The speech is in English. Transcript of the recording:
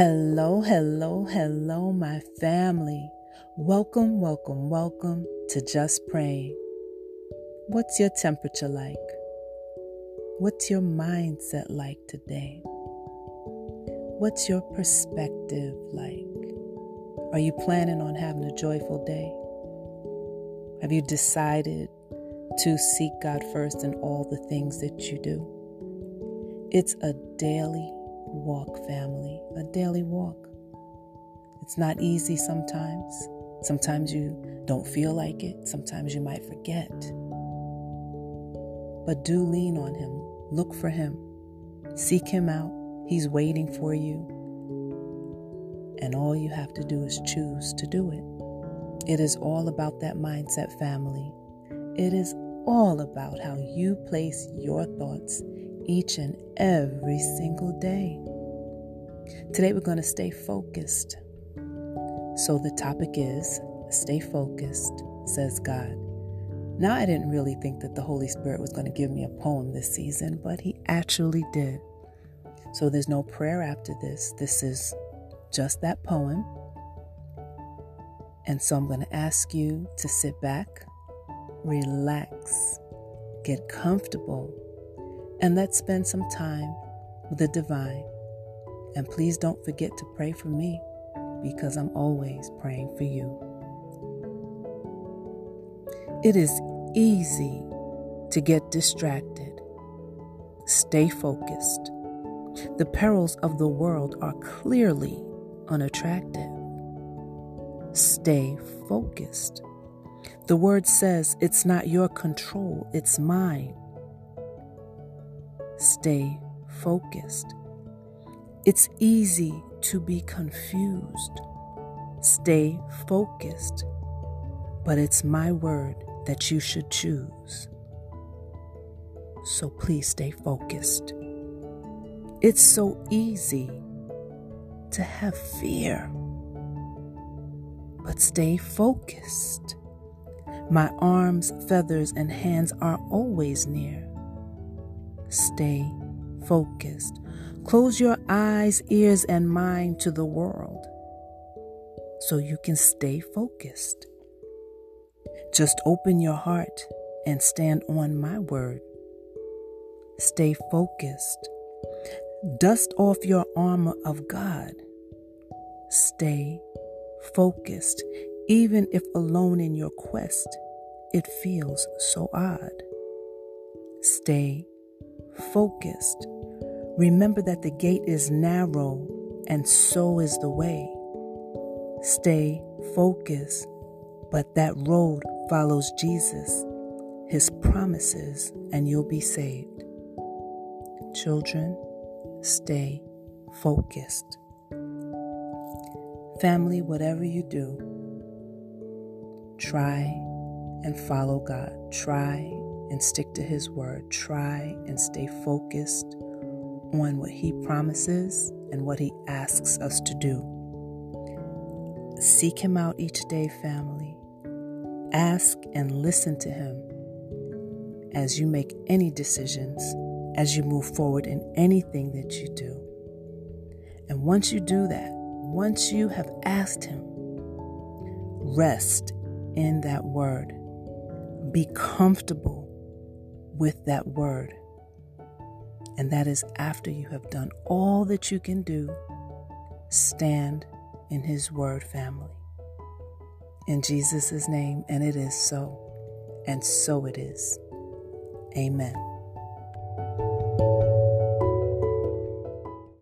Hello, hello, hello, my family. Welcome, welcome, welcome to Just Praying. What's your temperature like? What's your mindset like today? What's your perspective like? Are you planning on having a joyful day? Have you decided to seek God first in all the things that you do? It's a daily walk, family, a daily walk. It's not easy sometimes. Sometimes you don't feel like it. Sometimes you might forget. But do lean on Him. Look for Him. Seek Him out. He's waiting for you. And all you have to do is choose to do it. It is all about that mindset, family. It is all about how you place your thoughts each and every single day. Today we're going to stay focused. So the topic is Stay Focused, says God. Now, I didn't really think that the Holy Spirit was going to give me a poem this season, but He actually did. So there's no prayer after this. This is just that poem. And so I'm going to ask you to sit back, relax, get comfortable, and let's spend some time with the divine. And please don't forget to pray for me because I'm always praying for you. It is easy to get distracted. Stay focused. The perils of the world are clearly unattractive. Stay focused. The word says it's not your control, it's mine. Stay focused. It's easy to be confused. Stay focused. But it's my word that you should choose. So please stay focused. It's so easy to have fear. But stay focused. My arms, feathers, and hands are always near. Stay focused. Close your eyes, ears, and mind to the world so you can stay focused. Just open your heart and stand on my word. Stay focused. Dust off your armor of God. Stay focused, even if alone in your quest it feels so odd. Stay focused. Remember that the gate is narrow and so is the way. Stay focused, but that road follows Jesus, his promises, and you'll be saved. Children, stay focused. Family, whatever you do, try and follow God. Try and stick to His word. Try and stay focused on what He promises and what He asks us to do. Seek Him out each day, family. Ask and listen to Him as you make any decisions, as you move forward in anything that you do. And once you do that, once you have asked Him, rest in that word. Be comfortable with that word. And that is after you have done all that you can do, stand in His word, family. In Jesus' name, and it is so, and so it is. Amen.